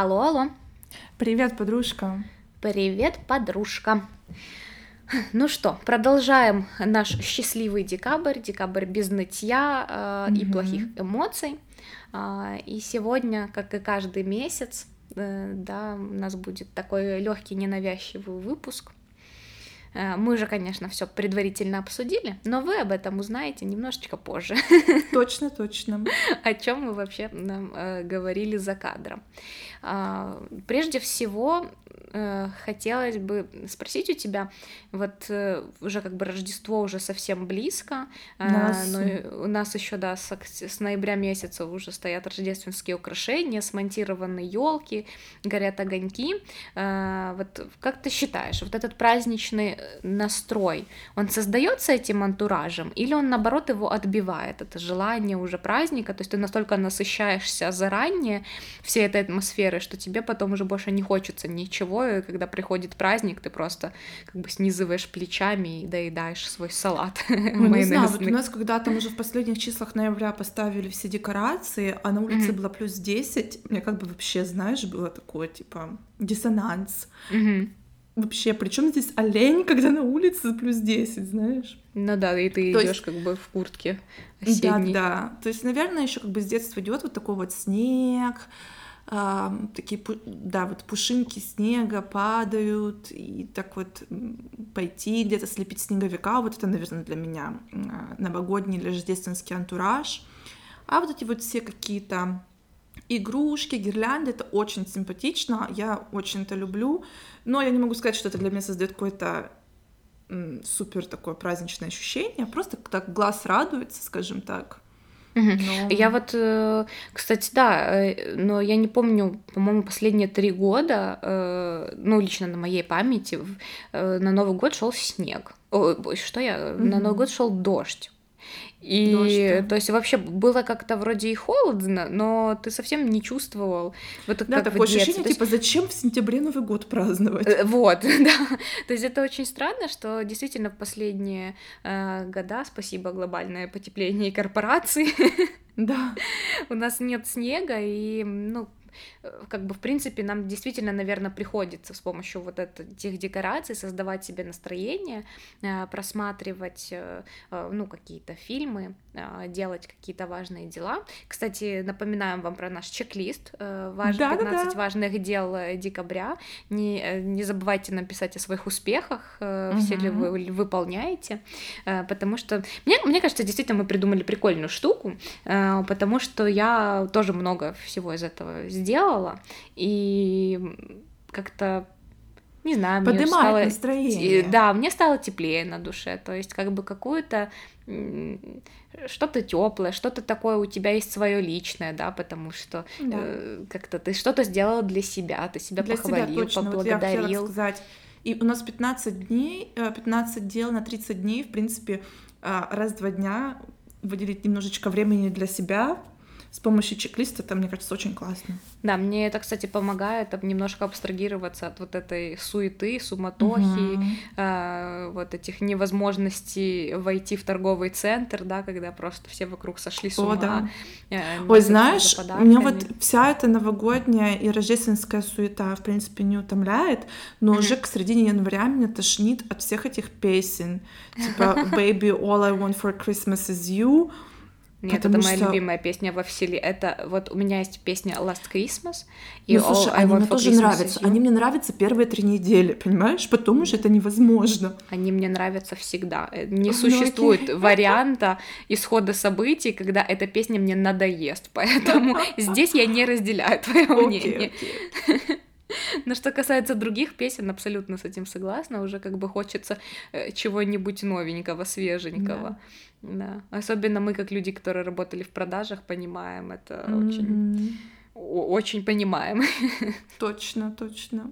Алло, алло. Привет, подружка. Привет, подружка. Ну что, продолжаем наш счастливый декабрь, декабрь без нытья э, и плохих эмоций. Э, и сегодня, как и каждый месяц, э, да, у нас будет такой легкий ненавязчивый выпуск. Э, мы же, конечно, все предварительно обсудили, но вы об этом узнаете немножечко позже. Точно, точно. О чем мы вообще нам э, говорили за кадром. Э, прежде всего, э, хотелось бы спросить у тебя, вот уже как бы Рождество уже совсем близко, э, но у нас еще да с, с ноября месяца уже стоят рождественские украшения, смонтированы елки, горят огоньки. Э, вот как ты считаешь, вот этот праздничный настрой, он создается этим антуражем или он наоборот его отбивает, это желание уже праздника, то есть ты настолько насыщаешься заранее всей этой атмосферой, что тебе потом уже больше не хочется ничего, и когда приходит праздник, ты просто как бы снизываешь плечами и доедаешь свой салат. Ну, не знаю, вот у нас когда там уже в последних числах ноября поставили все декорации, а на улице mm-hmm. было плюс 10, мне как бы вообще, знаешь, было такое, типа, диссонанс. Mm-hmm вообще, причем здесь олень, когда на улице плюс 10, знаешь? Ну да, и ты идешь есть... как бы в куртке осенней. Да, да. То есть, наверное, еще как бы с детства идет вот такой вот снег, э, такие, да, вот пушинки снега падают, и так вот пойти где-то слепить снеговика, вот это, наверное, для меня э, новогодний или рождественский антураж. А вот эти вот все какие-то игрушки, гирлянды, это очень симпатично, я очень это люблю, но я не могу сказать, что это для меня создает какое-то супер такое праздничное ощущение, просто так глаз радуется, скажем так. Но... Я вот, э, кстати, да, э, но я не помню, по-моему, последние три года, э, ну, лично на моей памяти, на Новый год шел снег. Ой, что я? Mm-hmm. На Новый год шел дождь. И Дождь, то есть вообще было как-то вроде и холодно, но ты совсем не чувствовал вот да, такое ощущение, есть... типа зачем в сентябре Новый год праздновать? Э, вот, да. То есть это очень странно, что действительно в последние э, года, спасибо глобальное потепление и корпорации, да, у нас нет снега и ну как бы, в принципе, нам действительно, наверное, приходится с помощью вот этих декораций создавать себе настроение, э, просматривать, э, ну, какие-то фильмы, делать какие-то важные дела. Кстати, напоминаем вам про наш чек-лист, ваш да, 15 да, да. важных дел декабря. Не, не забывайте написать о своих успехах, угу. все ли вы выполняете, потому что, мне, мне кажется, действительно, мы придумали прикольную штуку, потому что я тоже много всего из этого сделала, и как-то не знаю, мне стало настроение. Да, мне стало теплее на душе. То есть, как бы какую-то что-то теплое, что-то такое у тебя есть свое личное, да, потому что да. э, как-то ты что-то сделала для себя, ты себя для похвалил, себя точно. поблагодарил. Вот я сказать. И у нас 15 дней, 15 э, дел на 30 дней, в принципе, э, раз-два дня выделить немножечко времени для себя, с помощью чек-листа, это, мне кажется, очень классно. Да, мне это, кстати, помогает немножко абстрагироваться от вот этой суеты, суматохи, угу. э, вот этих невозможностей войти в торговый центр, да, когда просто все вокруг сошли с ума. О, да. э, Ой, знаешь, меня вот вся эта новогодняя и рождественская суета, в принципе, не утомляет, но угу. уже к середине января меня тошнит от всех этих песен, типа «Baby, all I want for Christmas is you», нет, Потому это моя что... любимая песня во вселенной. Это вот у меня есть песня Last Christmas и ну, слушай, All они мне тоже Christmas нравятся. Они мне нравятся первые три недели, понимаешь? Потом уже это невозможно. Они мне нравятся всегда. Э, не существует ну, варианта исхода событий, когда эта песня мне надоест. Поэтому здесь я не разделяю твое мнение. Но что касается других песен, абсолютно с этим согласна. Уже как бы хочется э, чего-нибудь новенького, свеженького. Да. да. Особенно мы, как люди, которые работали в продажах, понимаем это mm-hmm. очень, очень понимаем. Точно, точно.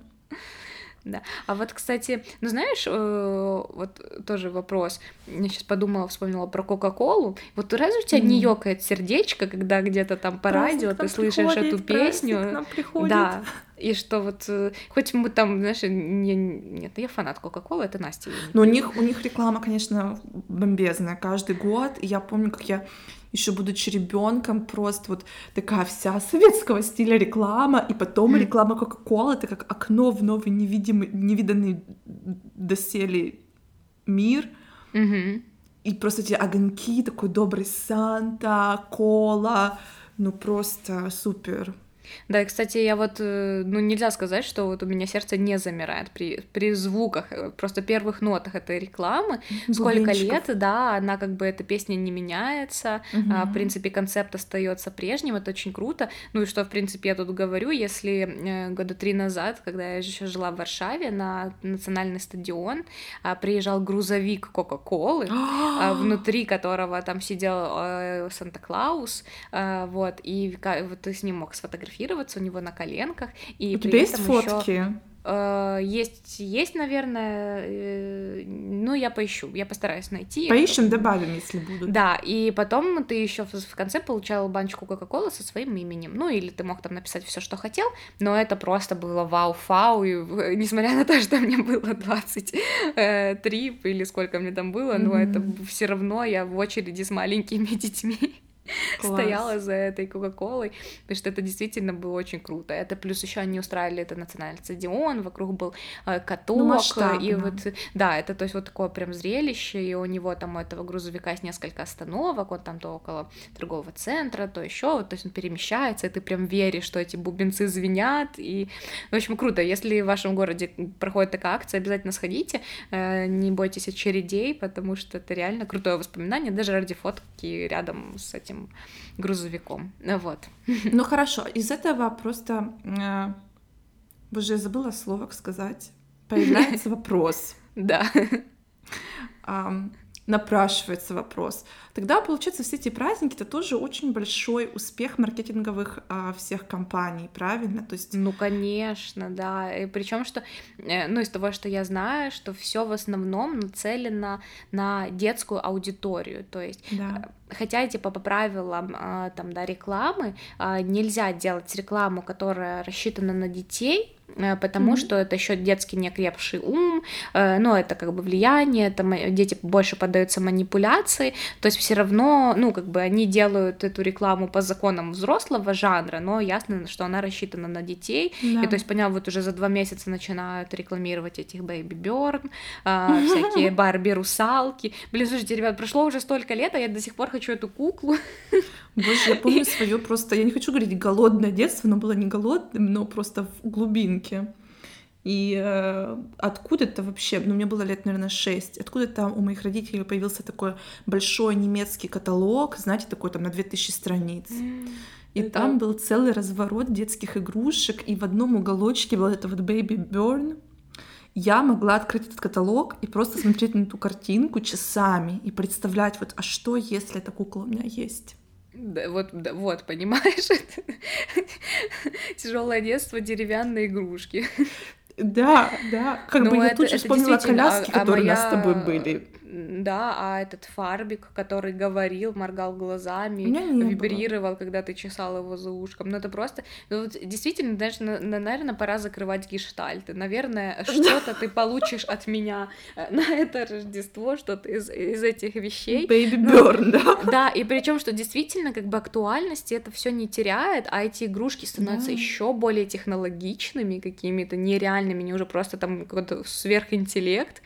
Да. А вот, кстати, ну знаешь, э, вот тоже вопрос. Я сейчас подумала, вспомнила про Кока-Колу. Вот разве у тебя mm. не ёкает сердечко, когда где-то там по радио ты слышишь эту песню? Да, И что вот, э, хоть мы там, знаешь, не, нет, я фанат Кока-Колы, это Настя. Но у них, у них реклама, конечно, бомбезная каждый год. И я помню, как я еще будучи ребенком, просто вот такая вся советского стиля реклама, и потом реклама Кока-Колы, это как окно в новый невидимый, невиданный доселе мир. Mm-hmm. И просто эти огоньки, такой добрый Санта, кола, ну просто супер. Да, и, кстати, я вот, э, ну, нельзя сказать, что вот у меня сердце не замирает при, при звуках, э, просто первых нотах этой рекламы. Сколько лет, да, она как бы, эта песня не меняется, угу. а, в принципе, концепт остается прежним, это очень круто. Ну и что, в принципе, я тут говорю, если э, года три назад, когда я еще жила в Варшаве, на национальный стадион а, приезжал грузовик Кока-Колы, а, внутри которого там сидел э, Санта-Клаус, а, вот, и вот ты с ним мог сфотографировать фотографироваться у него на коленках. И у тебя есть фотки? Еще... Uh, есть, есть, наверное, uh, ну, я поищу, я постараюсь найти. Поищем, добавим, если будут. Да, и потом ты еще в, в конце получал баночку Кока-Колы со своим именем. Ну, или ты мог там написать все, что хотел, но это просто было вау-фау, и несмотря на то, что мне было 23 э, или сколько мне там было, mm-hmm. но это все равно я в очереди с маленькими детьми Класс. стояла за этой Кока-Колой, потому что это действительно было очень круто. Это плюс еще они устраивали это национальный стадион, вокруг был э, каток, ну, и вот, да, это то есть вот такое прям зрелище, и у него там у этого грузовика есть несколько остановок, он там то около торгового центра, то еще, вот, то есть он перемещается, и ты прям веришь, что эти бубенцы звенят, и, в общем, круто. Если в вашем городе проходит такая акция, обязательно сходите, э, не бойтесь очередей, потому что это реально крутое воспоминание, даже ради фотки рядом с этим этим грузовиком. Вот. Ну хорошо, из этого просто... Э, боже, я забыла слово сказать. Появляется вопрос. Да. Напрашивается вопрос. Тогда, получается, все эти праздники это тоже очень большой успех маркетинговых а, всех компаний, правильно? То есть... Ну, конечно, да. И причем, что, э, ну, из того, что я знаю, что все в основном нацелено на детскую аудиторию. То есть да. Э, хотя типа по правилам а, там да рекламы а, нельзя делать рекламу, которая рассчитана на детей, потому mm-hmm. что это еще детский неокрепший ум, э, но это как бы влияние, это дети больше поддаются манипуляции, то есть все равно, ну, как бы они делают эту рекламу по законам взрослого жанра, но ясно, что она рассчитана на детей, да. и то есть, понял, вот уже за два месяца начинают рекламировать этих Baby Burn, а, всякие Барби русалки, блин, слушайте, ребят, прошло уже столько лет, а я до сих пор хочу эту куклу. Боже, я помню свое просто, я не хочу говорить голодное детство, но было не голодным, но просто в глубинке. И э, откуда-то вообще, ну, мне было лет, наверное, шесть, откуда-то у моих родителей появился такой большой немецкий каталог, знаете, такой там на 2000 страниц. И Это... там был целый разворот детских игрушек, и в одном уголочке был это вот Baby Burn. Я могла открыть этот каталог и просто смотреть на эту картинку часами и представлять, вот, а что, если эта кукла у меня есть? Да, вот, да, вот, понимаешь, тяжелое детство, деревянные игрушки. Да, да. Как ну, бы я это, тут же вспомнила коляски, а, которые а моя... у нас с тобой были да, а этот Фарбик, который говорил, моргал глазами, вибрировал, было. когда ты чесал его за ушком. Ну, это просто... Ну, вот, действительно, даже, наверное, пора закрывать гештальты. Наверное, что-то ты получишь от меня э, на это Рождество, что-то из, из этих вещей. Baby Burn, ну, да? Да, и причем, что действительно, как бы актуальности это все не теряет, а эти игрушки становятся еще более технологичными, какими-то нереальными, не уже просто там какой-то сверхинтеллект.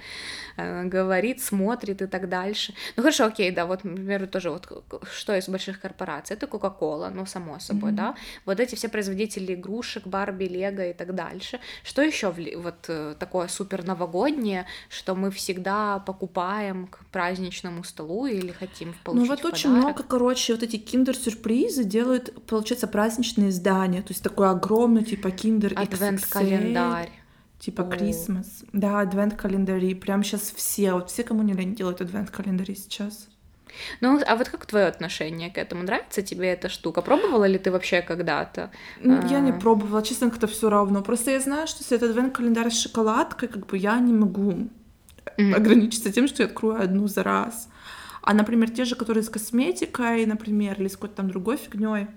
Э, говорит, смотрит и так дальше. Ну хорошо, окей, да, вот, например, тоже вот что из больших корпораций, это Coca-Cola, ну само собой, mm-hmm. да, вот эти все производители игрушек, Барби, Лего и так дальше. Что еще вот э, такое супер новогоднее, что мы всегда покупаем к праздничному столу или хотим получить Ну вот очень много, короче, вот эти киндер-сюрпризы делают, получается, праздничные издания, то есть такой огромный типа киндер Адвент-календарь типа Christmas. Да, адвент-календари. Прям сейчас все, вот все, кому не лень, делают адвент-календари сейчас. Ну, а вот как твое отношение к этому? Нравится тебе эта штука? Пробовала ли ты вообще когда-то? Я не а. пробовала, честно, как-то все равно. Просто я знаю, что если это адвент-календарь с шоколадкой, как бы я не могу mm-hmm. ограничиться тем, что я открою одну за раз. А, например, те же, которые с косметикой, например, или с какой-то там другой фигней,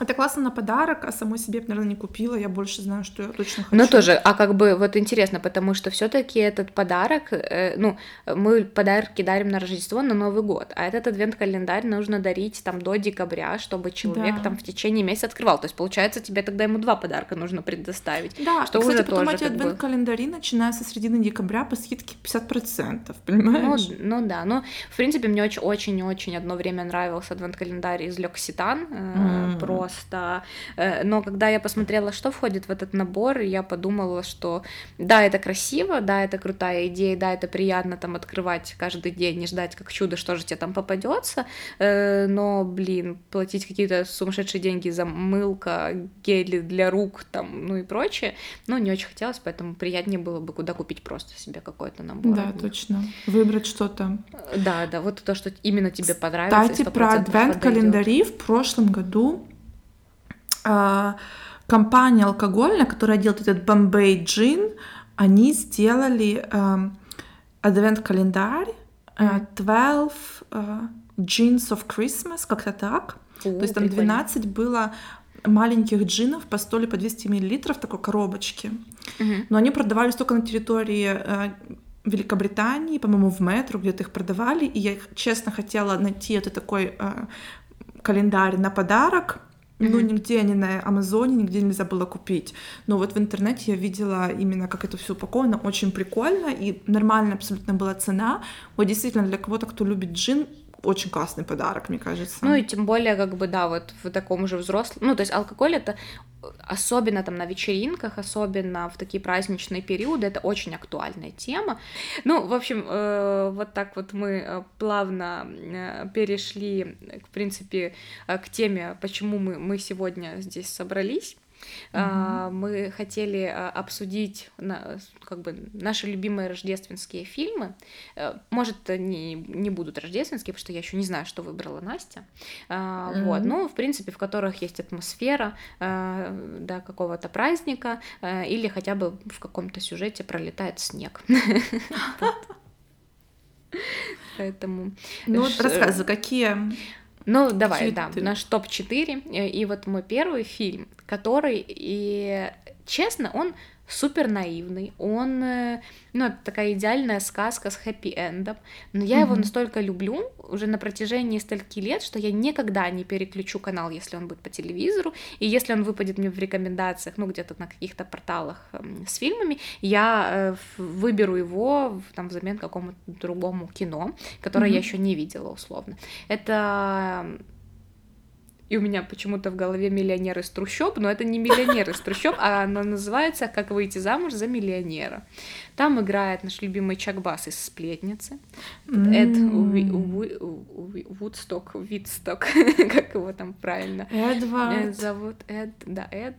Это классно на подарок, а самой себе, наверное, не купила. Я больше знаю, что я точно хочу. Ну тоже, а как бы вот интересно, потому что все-таки этот подарок, э, ну, мы подарки дарим на Рождество, на Новый год, а этот адвент-календарь нужно дарить там до декабря, чтобы человек Да. там в течение месяца открывал. То есть получается тебе тогда ему два подарка нужно предоставить. Да, что и, кстати, уже потом тоже эти адвент-календари, начиная со середины декабря, по скидке 50%, Ну, понимаешь? ну да, ну, в принципе, мне очень-очень-очень одно время нравился адвент-календарь из Лекситан, М. просто, э, но когда я посмотрела, что входит в этот набор, я подумала, что да, это красиво, да, это крутая идея, да, это приятно там открывать каждый день и ждать как чудо, что же тебе там попадется, э, но, блин, платить какие-то сумасшедшие деньги за мылка, гели для рук, там, ну и прочее, ну, не очень хотелось, поэтому приятнее было бы куда купить просто себе какой-то набор. Да, точно. Выбрать что-то. Да, да, вот то, что именно тебе понравится. и Кстати, про 100% адвент-календари в прошлом году компания алкогольная, которая делает этот Bombay Gin, они сделали ам, адвент-календарь а, 12 а, Gins of Christmas, как-то так. О, То есть там прикольно. 12 было маленьких джинов по 100 или по 200 миллилитров такой коробочке. Мгм. Но они продавались только на территории э, Великобритании, по-моему, в метро где-то их продавали. И я, честно, хотела найти это такой э, календарь на подарок. Но Мгм. нигде ни на Амазоне, нигде нельзя было купить. Но вот в интернете я видела именно, как это все упаковано. Очень прикольно и нормальная абсолютно была цена. Вот действительно, для кого-то, кто любит джин, очень классный подарок, мне кажется. Ну и тем более, как бы, да, вот в таком же взрослом... Ну, то есть алкоголь это особенно там на вечеринках, особенно в такие праздничные периоды, это очень актуальная тема. Ну, в общем, э, вот так вот мы э, плавно э, перешли, в принципе, к теме, почему мы, мы сегодня здесь собрались. А, Мы хотели а, обсудить как бы наши любимые рождественские фильмы. Э, Может, они не будут рождественские, потому что я еще не знаю, что выбрала Настя. А, Вот, ну, в принципе, в которых есть атмосфера да, какого-то праздника, или хотя бы в каком-то сюжете пролетает снег. Поэтому Ну рассказывай, какие... ну, давай, Какие да, ты- наш топ-4. э, И вот мой первый фильм, который, и честно, он супер наивный. Он, э, ну, это такая идеальная сказка с хэппи-эндом. Но я его Мгм. настолько люблю уже на протяжении стольки лет, что я никогда не переключу канал, если он будет по телевизору. И если он выпадет мне в рекомендациях, ну, где-то на каких-то порталах эм, с фильмами, я э, выберу его там взамен какому-то другому кино, которое я Мгм. еще не видела условно. Это и у меня почему-то в голове миллионер из трущоб, но это не миллионер из трущоб, а оно называется «Как выйти замуж за миллионера». Там играет наш любимый Чак Басс из «Сплетницы». Эд Вудсток, Витсток, как его там правильно э, Эдвард. зовут Эд, да, Эд.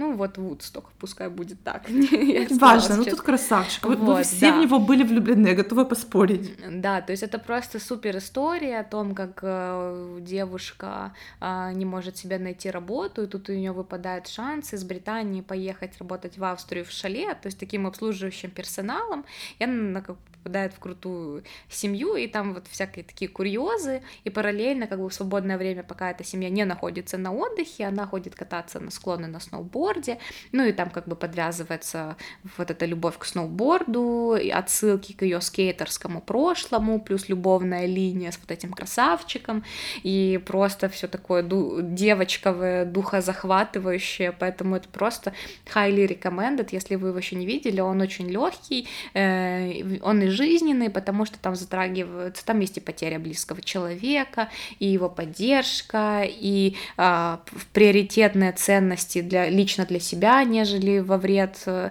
Ну вот Вудсток, пускай будет так. Важно, ну тут красавчик. Вы, вы Вот, все да. в него были влюблены, я готова поспорить. Да, то есть это просто супер история о том, как э, девушка а, не может себе найти работу, и тут у нее выпадает шанс из Британии поехать работать в Австрию в шале, то есть таким обслуживающим персоналом, и она как попадает в крутую семью, и там вот всякие такие курьезы, и параллельно как бы в свободное время, пока эта семья не находится на отдыхе, она ходит кататься на склоны на сноуборде, ну и там как бы подвязывается вот эта любовь к сноуборду, и отсылки к ее скейтерскому прошлому, плюс любовная линия с вот этим красавчиком, и просто все такое ду- девочковое, духозахватывающее, поэтому это просто highly recommended, если вы его еще не видели, он очень легкий, он и жизненный, потому что там затрагиваются, там есть и потеря близкого человека, и его поддержка, и а, приоритетные ценности для, лично для себя, нежели во вред, э,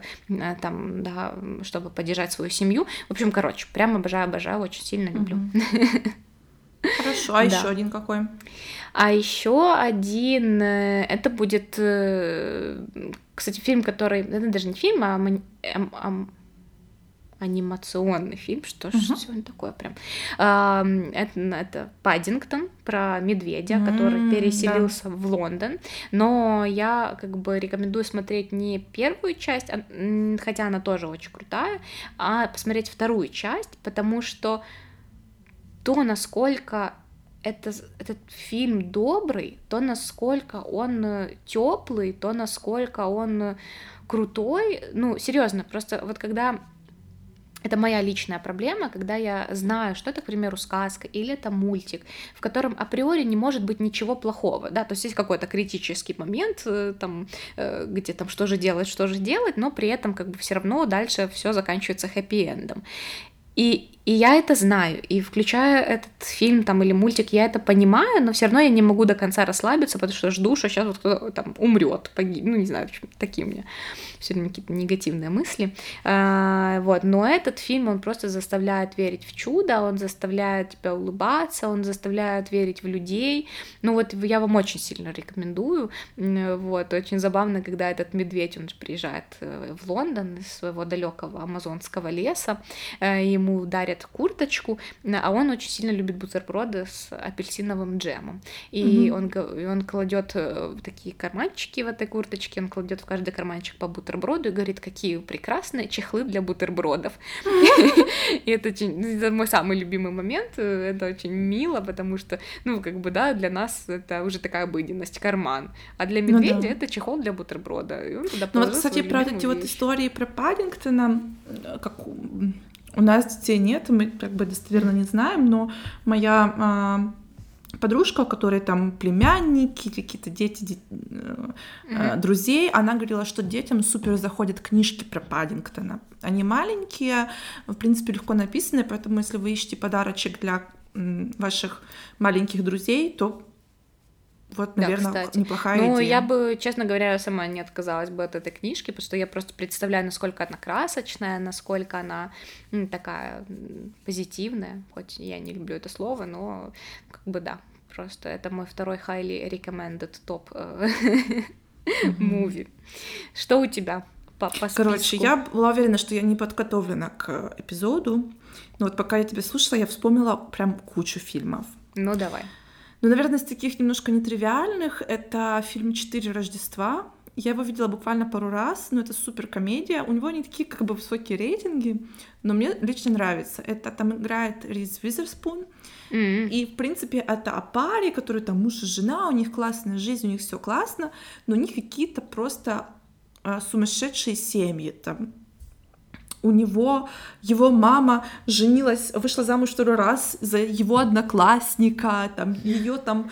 там, да, чтобы поддержать свою семью. В общем, короче, прям обожаю, обожаю, очень сильно люблю. Хорошо, а Да. еще один какой? А еще один, э, это будет, э, кстати, фильм, который, это даже не фильм, а ам- ам- анимационный фильм, что ж Мгм. сегодня такое прям. Ам, Это, это Паддингтон про медведя, который М, да. переселился в Лондон, но я как бы рекомендую смотреть не первую часть, а, хотя она тоже очень крутая, а посмотреть вторую часть, потому что то, насколько это, этот фильм добрый, то насколько он э, теплый, то насколько он э, крутой. Ну, серьезно, просто вот когда это моя личная проблема, когда я знаю, что это, к примеру, сказка или это мультик, в котором априори не может быть ничего плохого, да, то есть есть какой-то критический момент, э, там, э, где там что же делать, что же делать, но при этом как бы все равно дальше все заканчивается хэппи-эндом. И, и я это знаю, и включая этот фильм там или мультик, я это понимаю, но все равно я не могу до конца расслабиться, потому что жду, что сейчас вот кто-то там умрет, погиб, ну не знаю, такие у меня все время какие-то негативные мысли. А, вот, но этот фильм, он просто заставляет верить в чудо, он заставляет тебя улыбаться, он заставляет верить в людей. Ну вот я вам очень сильно рекомендую. Вот, очень забавно, когда этот медведь, он приезжает э, в Лондон из своего далекого амазонского леса, э, ему дарят курточку, а он очень сильно любит бутерброды с апельсиновым джемом. И mm-hmm. он, он кладет э, такие карманчики в этой курточке, он кладет в каждый карманчик по бутерброду и говорит, какие прекрасные чехлы для бутербродов. И это мой самый любимый момент, это очень мило, потому что, ну, как бы, да, для нас это уже такая обыденность, карман, а для ну медведя это чехол для бутерброда. Ну вот, кстати, про эти вот истории про Паддингтона, как у нас детей нет, мы как бы достоверно не знаем, но моя а, подружка, у которой там племянники, какие-то дети, дети mm-hmm. друзей, она говорила, что детям супер заходят книжки про Паддингтона. Они маленькие, в принципе, легко написаны, поэтому если вы ищете подарочек для ваших маленьких друзей, то вот, наверное, да, неплохая ну, идея. Ну, я бы, честно говоря, сама не отказалась бы от этой книжки, потому что я просто представляю, насколько она красочная, насколько она ну, такая позитивная, хоть я не люблю это слово, но как бы да, просто это мой второй highly recommended топ муви. Что у тебя по, по Короче, я была уверена, что я не подготовлена к эпизоду, но вот пока я тебя слушала, я вспомнила прям кучу фильмов. Ну, давай. Ну, наверное, из таких немножко нетривиальных это фильм «Четыре Рождества». Я его видела буквально пару раз, но это супер комедия. У него не такие как бы высокие рейтинги, но мне лично нравится. Это там играет Риз Визерспун. Mm-hmm. И, в принципе, это о паре, которые там муж и жена, у них классная жизнь, у них все классно, но у них какие-то просто а, сумасшедшие семьи. Там у него его мама женилась, вышла замуж второй раз за его одноклассника, там ее там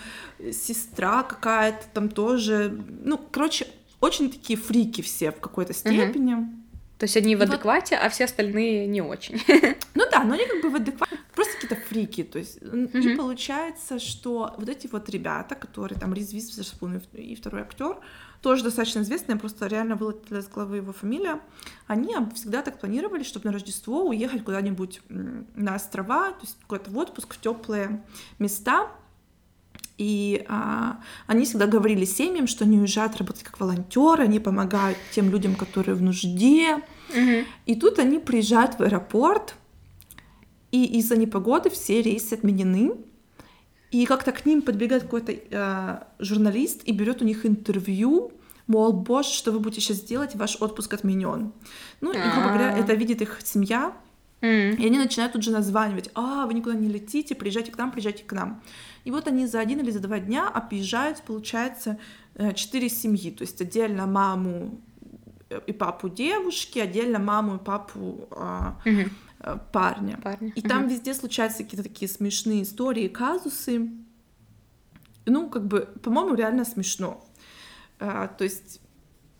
сестра какая-то там тоже, ну, короче, очень такие фрики все в какой-то степени. Угу. То есть они в адеквате, вот. а все остальные не очень. Ну да, но они как бы в адеквате, фрики. То есть mm и получается, что вот эти вот ребята, которые там Риз Визерспун и второй актер, тоже достаточно известная, просто реально вылетела из головы его фамилия, они всегда так планировали, чтобы на Рождество уехать куда-нибудь на острова, то есть какой-то в отпуск в теплые места, и а, они всегда говорили семьям, что они уезжают работать как волонтеры, они помогают тем людям, которые в нужде. Mm-hmm. И тут они приезжают в аэропорт, и из-за непогоды все рейсы отменены. И как-то к ним подбегает какой-то э, журналист и берет у них интервью, мол, боже, что вы будете сейчас делать, ваш отпуск отменен. Ну, и, грубо говоря, это видит их семья, mm. и они начинают тут же названивать, а, вы никуда не летите, приезжайте к нам, приезжайте к нам. И вот они за один или за два дня объезжают, получается, э, четыре семьи, то есть отдельно маму и папу девушки, отдельно маму и папу mm-hmm Э, парня. парня. И там везде случаются какие-то такие смешные истории, казусы. Ну, как бы, по-моему, реально смешно. А, то есть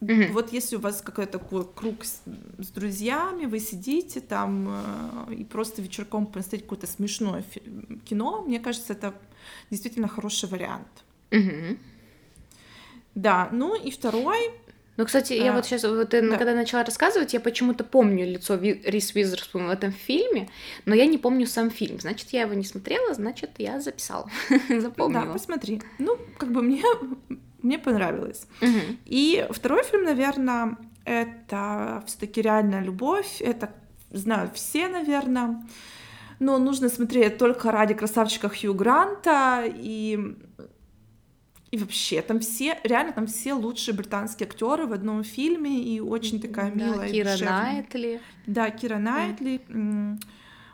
Mm-hmm. Вот если у вас какой-то такой круг с, с друзьями, вы сидите там э, и просто вечерком посмотреть какое-то смешное кино, мне кажется, это действительно хороший вариант. Mm-hmm. Да, ну и второй ну, кстати, а, я вот сейчас, вот, да. когда начала рассказывать, я почему-то помню лицо Рис Уизерспун в этом фильме, но я не помню сам фильм. Значит, я его не смотрела, значит, я записала, запомнила. Да, посмотри. Ну, как бы мне, мне понравилось. Угу. И второй фильм, наверное, это все таки реальная любовь. Это знают все, наверное. Но нужно смотреть только ради красавчика Хью Гранта и и вообще, там все, реально, там все лучшие британские актеры в одном фильме, и очень такая да, милая. Кира Найтли. Да, Кира Найтли. Mm.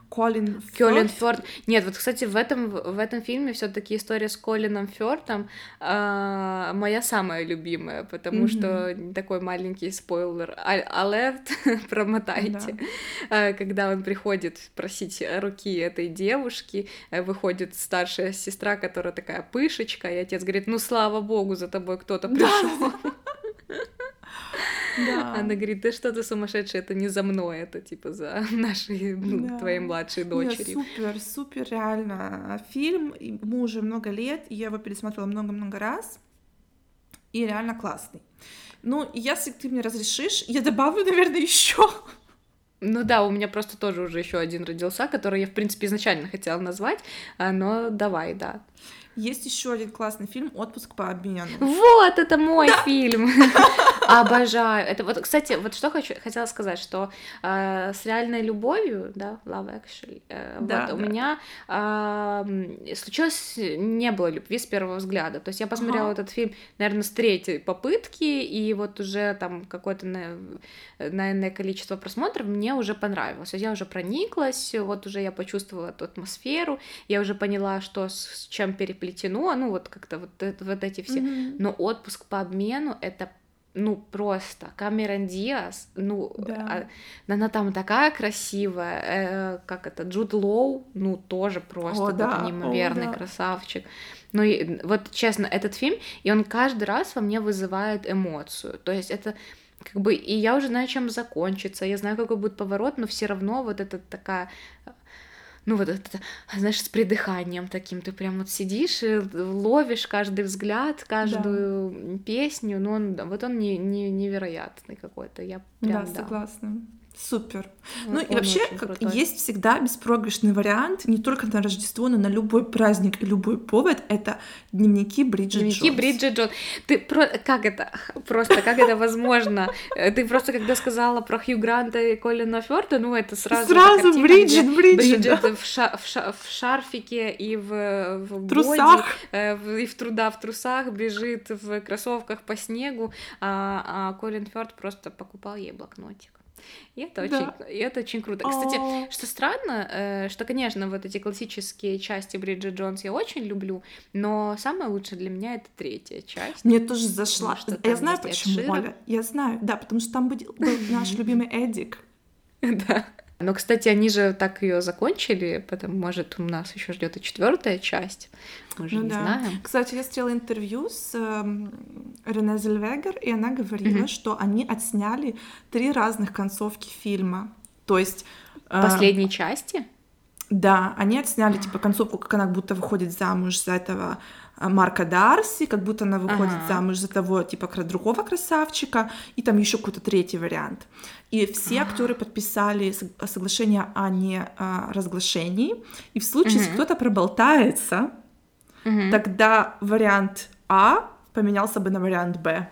Колин Колин Фёрд. Фёрд. Нет, вот, кстати, в этом, в этом фильме все таки история с Колином Фёрдом а, моя самая любимая, потому Мгм. что такой маленький спойлер. А- Алерт, промотайте. А, Когда он приходит просить руки этой девушки, э, выходит старшая сестра, которая такая пышечка, и отец говорит, ну, слава богу, за тобой кто-то пришел. Да. Она говорит, да что ты сумасшедшая, это не за мной, это типа за нашей, ну, Да. твоей младшей Не, дочерью. супер, супер, реально. Фильм, и ему уже много лет, и я его пересмотрела много-много раз, и реально классный. Ну, если ты мне разрешишь, я добавлю, наверное, еще. Ну да, у меня просто тоже уже еще один родился, который я, в принципе, изначально хотела назвать, а, но давай, да. Есть еще один классный фильм «Отпуск по обмену». Вот, это мой фильм. Обожаю. Это вот, кстати, вот что хочу, хотела сказать, что э, с реальной любовью, да, Love Actually, э, Да, вот у да. меня а, м, случилось, не было любви с первого взгляда. То есть я посмотрела Ага. этот фильм, наверное, с третьей попытки, и вот уже там какое-то, на- наверное, количество просмотров мне уже понравилось. Я уже прониклась, вот уже я почувствовала эту атмосферу, я уже поняла, что с, чем переплетено, ну вот как-то вот, вот эти все Мгм. но отпуск по обмену это ну просто Камерон Диас, ну Да. а, она там такая красивая, э, как это Джуд Лоу, ну тоже просто О, да, о, неимоверный да. красавчик. Ну и вот честно, этот фильм, и он каждый раз во мне вызывает эмоцию, то есть это как бы, и я уже знаю, чем закончится, я знаю, какой будет поворот, но все равно вот это такая ну вот это, знаешь, с придыханием таким, ты прям вот сидишь и ловишь каждый взгляд, каждую песню, ну он, вот он не, не- невероятный какой-то, я прям, да, да. согласна. Супер. Он- Ну и вообще, как есть всегда беспроигрышный вариант, не только на Рождество, но на любой праздник и любой повод, это дневники Бриджит Дневники Джонс. Бриджит Джон. Ты про... как это? Просто как это возможно? Э, Ты просто когда сказала про Хью Гранта и Колина Фёрда, ну это сразу Сразу Бриджит, Бриджит, Бриджит в, ша- в ша- в шарфике и в, в трусах. э, и в труда в трусах бежит в кроссовках по снегу, а, а Колин Фёрд просто покупал ей блокнотик. И это, Да. очень, и это очень круто. Кстати, О, что странно, э, что, конечно, вот эти классические части Бриджит Джонс я очень люблю, но самая лучшая для меня это третья часть. Мне тоже зашла. Я знаю почему. Оля. Я знаю, да, потому что там был наш любимый Эдик. Да. Но, кстати, они же так ее закончили, потому может у нас еще ждет и четвертая часть. Мы же Ну не да. знаем. Кстати, я сделала интервью с эм, Рене Зельвегер, и она говорила, Мгм. что они отсняли три разных концовки фильма. То есть... э, Последней части? Да, они отсняли типа концовку, как она будто выходит замуж за этого а, Марка Дарси, как будто она выходит Ага. замуж за того типа другого красавчика, и там еще какой-то третий вариант. И все актеры подписали сог- соглашение о не а, разглашении, и в случае, если Мгм. кто-то проболтается, Мгм. тогда вариант А поменялся бы на вариант Б.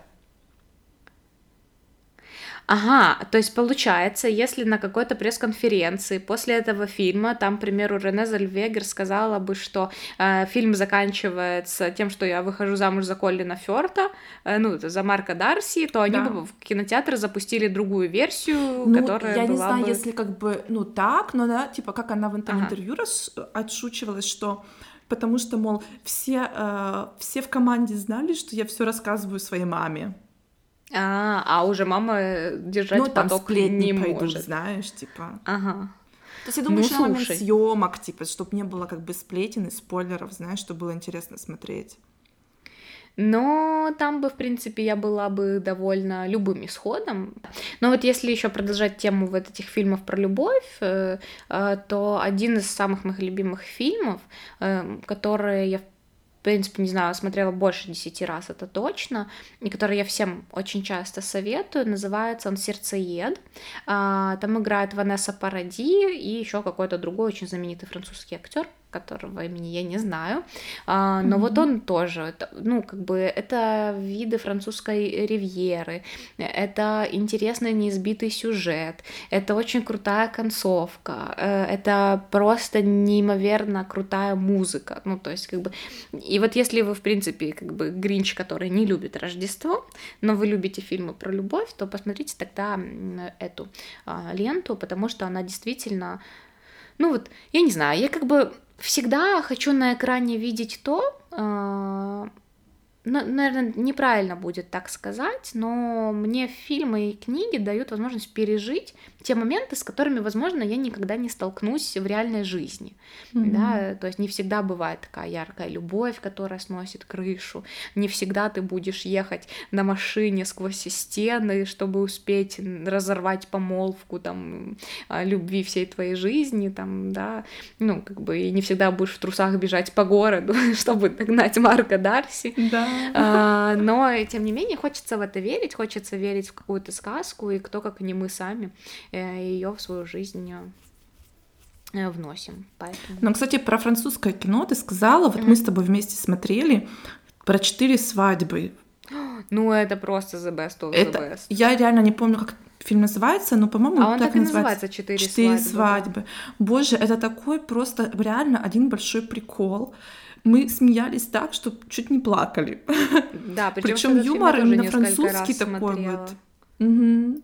Ага, то есть получается, если на какой-то пресс-конференции после этого фильма, там, к примеру, Рене Зельвегер сказала бы, что э, фильм заканчивается тем, что я выхожу замуж за Коллина Фёрта, э, ну, за Марка Дарси, то они Да. бы в кинотеатр запустили другую версию, Ну, которая я не была знаю, бы... если как бы, ну так, но да, типа как она в этом Ага. интервью рас- отшучивалась, что потому что, мол, все, э, все в команде знали, что я все рассказываю своей маме. А, а уже мама э, держать ну, там поток сплетни не пойдут, может. знаешь, типа. Ага. То есть я думаю, Ну, еще момент съемок, типа, чтобы не было как бы сплетен и спойлеров, знаешь, чтобы было интересно смотреть. Но там бы, в принципе, я была бы довольна любым исходом. Но вот если еще продолжать тему вот этих фильмов про любовь, э, э, то один из самых моих любимых фильмов, которые я в принципе, не знаю, смотрела больше десяти раз, это точно, и который я всем очень часто советую, называется он «Сердцеед». А, Там играет Ванесса Паради и еще какой-то другой очень знаменитый французский актер, которого имени я не знаю, А, но вот Мгм. он тоже, ну, как бы, это виды французской ривьеры, это интересный неизбитый сюжет, это очень крутая концовка, э, это просто неимоверно крутая музыка, ну, то есть, как бы, и вот если вы, в принципе, как бы, гринч, который не любит Рождество, но вы любите фильмы про любовь, то посмотрите тогда эту а, ленту, потому что она действительно ну вот, я не знаю, я как бы всегда хочу на экране видеть то, э, наверное, неправильно будет так сказать, но мне фильмы и книги дают возможность пережить те моменты, с которыми, возможно, я никогда не столкнусь в реальной жизни. Mm-hmm. Да, то есть не всегда бывает такая яркая любовь, которая сносит крышу. Не всегда ты будешь ехать на машине сквозь стены, чтобы успеть разорвать помолвку там любви всей твоей жизни, там, да, ну, как бы, и не всегда будешь в трусах бежать по городу, чтобы догнать Марка Дарси. Да. А, но, тем не менее, хочется в это верить, хочется верить в какую-то сказку, и кто, как не мы сами, ее в свою жизнь э, вносим. Поэтому... Ну, кстати, про французское кино ты сказала, вот mm-hmm. мы с тобой вместе смотрели про четыре свадьбы. Ну, это просто the best of это... the best. Я реально не помню, как фильм называется, но, по-моему, а он так, так и называется «Четыре, «Четыре свадьбы». свадьбы. Боже, это такой просто реально один большой прикол. Мы смеялись так, что чуть не плакали. Да, причем юмор именно французский такой смотрела. вот. Угу.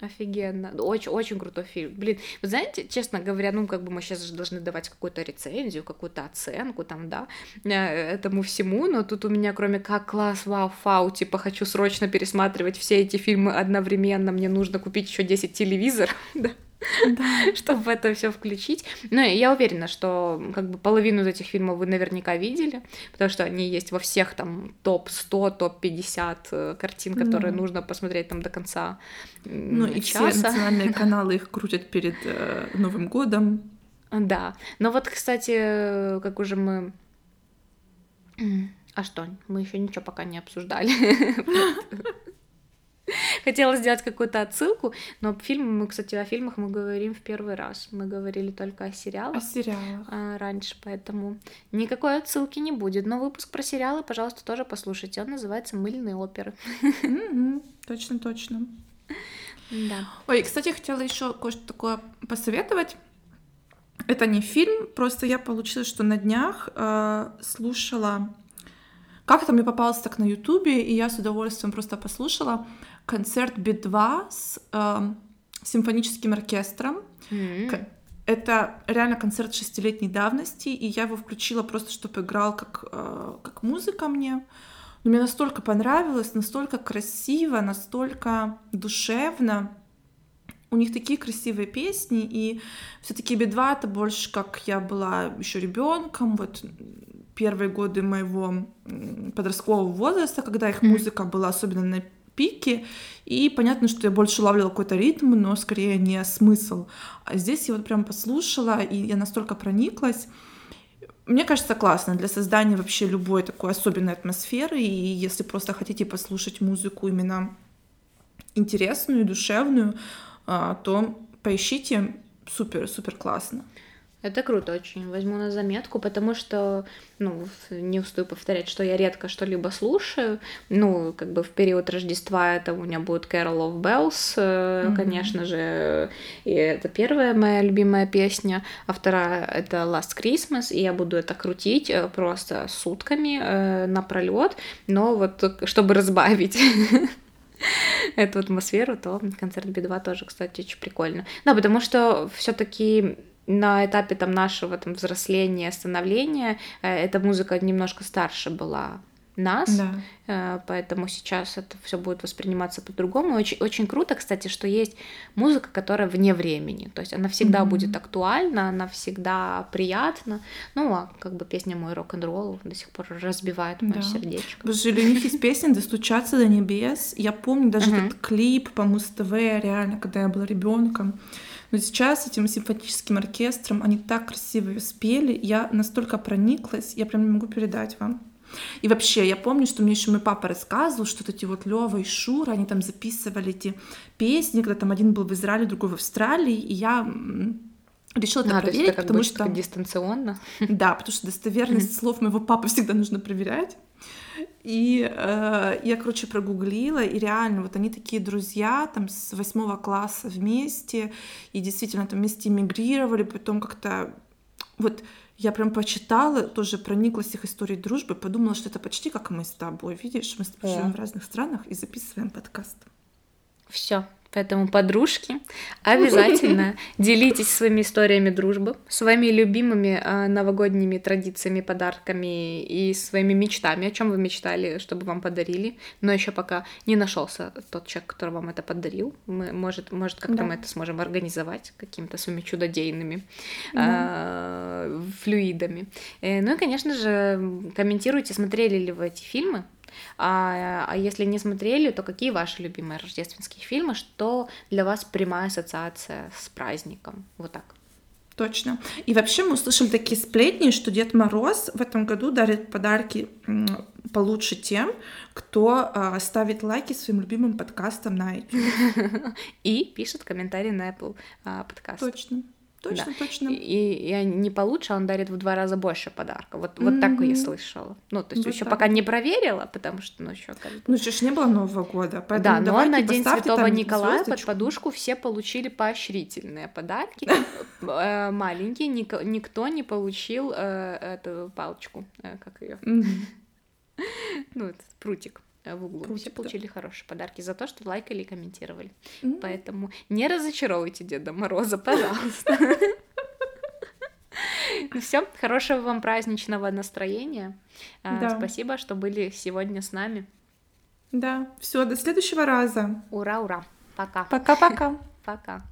Офигенно. Очень, очень крутой фильм. Блин, вы знаете, честно говоря, ну, как бы мы сейчас же должны давать какую-то рецензию, какую-то оценку там, да, э, этому всему, но тут у меня, кроме как класс, вау, фау, типа, хочу срочно пересматривать все эти фильмы одновременно, мне нужно купить еще 10 телевизоров, да, да. чтобы в это все включить. Но я уверена, что как бы половину из этих фильмов вы наверняка видели, потому что они есть во всех там топ-100, топ-50 э, картин, которые ну. нужно посмотреть там до конца Ну и часа. все национальные каналы их крутят перед э, Новым годом. Да. Но вот, кстати, как уже мы... А что, мы еще ничего пока не обсуждали. Хотела сделать какую-то отсылку, но фильм, мы, кстати, о фильмах мы говорим в первый раз. Мы говорили только о сериалах. О сериалах. А, раньше, поэтому никакой отсылки не будет. Но выпуск про сериалы, пожалуйста, тоже послушайте. Он называется «Мыльные оперы». Точно, точно. Да. Ой, кстати, хотела еще кое-что такое посоветовать. Это не фильм, просто я получила, что на днях э, слушала как-то мне попалось так на Ютубе, и я с удовольствием просто послушала концерт Би-2 с э, симфоническим оркестром. Mm-hmm. Это реально концерт шестилетней давности, и я его включила просто, чтобы играл как, э, как музыка мне. Но мне настолько понравилось, настолько красиво, настолько душевно. У них такие красивые песни, и все-таки Би-2 это больше как я была еще ребенком, вот первые годы моего подросткового возраста, когда их музыка была особенно на пике, и понятно, что я больше ловила какой-то ритм, но скорее не смысл. А здесь я вот прям послушала, и я настолько прониклась. Мне кажется, классно для создания вообще любой такой особенной атмосферы, и если просто хотите послушать музыку именно интересную, душевную, а, то поищите, супер-супер классно. Это круто очень. Возьму на заметку, потому что, ну, не устаю повторять, что я редко что-либо слушаю. Ну, как бы в период Рождества это у меня будет Carol of Bells, mm-hmm. конечно же, и это первая моя любимая песня, а вторая это Last Christmas, и я буду это крутить э, просто сутками э, напролет, но вот чтобы разбавить эту атмосферу, то концерт Би-2 тоже, кстати, очень прикольно. Да, потому что все-таки на этапе там нашего там взросления, становления э, эта музыка немножко старше была нас, да. Э, поэтому сейчас это все будет восприниматься по-другому. Очень, очень круто, кстати, что есть музыка, которая вне времени, то есть она всегда mm-hmm. будет актуальна, она всегда приятна. Ну, а как бы песня «Мой рок-н-ролл» до сих пор разбивает мое да. сердечко. Боже, у них есть песня «Достучаться до небес». Я помню даже mm-hmm. этот клип по Муз-ТВ, реально, когда я была ребенком. Но сейчас этим симфоническим оркестром они так красиво ее спели, я настолько прониклась, я прям не могу передать вам. И вообще, я помню, что мне еще мой папа рассказывал, что вот эти вот Лева и Шура, они там записывали эти песни, когда там один был в Израиле, другой в Австралии, и я решила это а, проверить, это потому что дистанционно. Да, потому что достоверность слов моего папы всегда нужно проверять. И э, я, короче, прогуглила, и реально, вот они такие друзья, там, с восьмого класса вместе, и действительно там вместе эмигрировали, потом как-то... Вот я прям почитала, тоже прониклась их историей дружбы, подумала, что это почти как мы с тобой, видишь, мы с тобой живем в разных странах и записываем подкаст. Все, Поэтому, подружки, обязательно делитесь своими историями дружбы, своими любимыми э, новогодними традициями, подарками и своими мечтами, о чем вы мечтали, чтобы вам подарили. Но еще пока не нашелся тот человек, который вам это подарил. Мы, может, может как-то да. мы это сможем организовать какими-то своими чудодейными да. э, флюидами. Ну и, конечно же, комментируйте, смотрели ли вы эти фильмы, а, а если не смотрели, то какие ваши любимые рождественские фильмы? Что для вас прямая ассоциация с праздником? Вот так. Точно. И вообще мы услышали такие сплетни, что Дед Мороз в этом году дарит подарки получше тем, кто э, ставит лайки своим любимым подкастам на iTunes. И пишет комментарии на Apple э, подкаст. Точно. Точно, да. точно. И, и не получше, он дарит в два раза больше подарка. Вот, вот mm-hmm. так я слышала. Ну, то есть вот еще так. пока не проверила, потому что, ну, еще как бы... Ну, еще ж не было Нового года, поэтому Да, но на День Святого Николая звездочку. под подушку все получили поощрительные подарки. Э, маленькие, никто не получил э, эту палочку, э, как ее. Ну, прутик. Э, в углу. Крутик, Все получили хорошие подарки за то, что лайкали и комментировали. Mm-hmm. Поэтому не разочаровывайте Деда Мороза, пожалуйста. Ну все, хорошего вам праздничного настроения. А, да. Спасибо, что были сегодня с нами. Да, все, до следующего раза. Ура, ура. Пока. Пока-пока. Пока.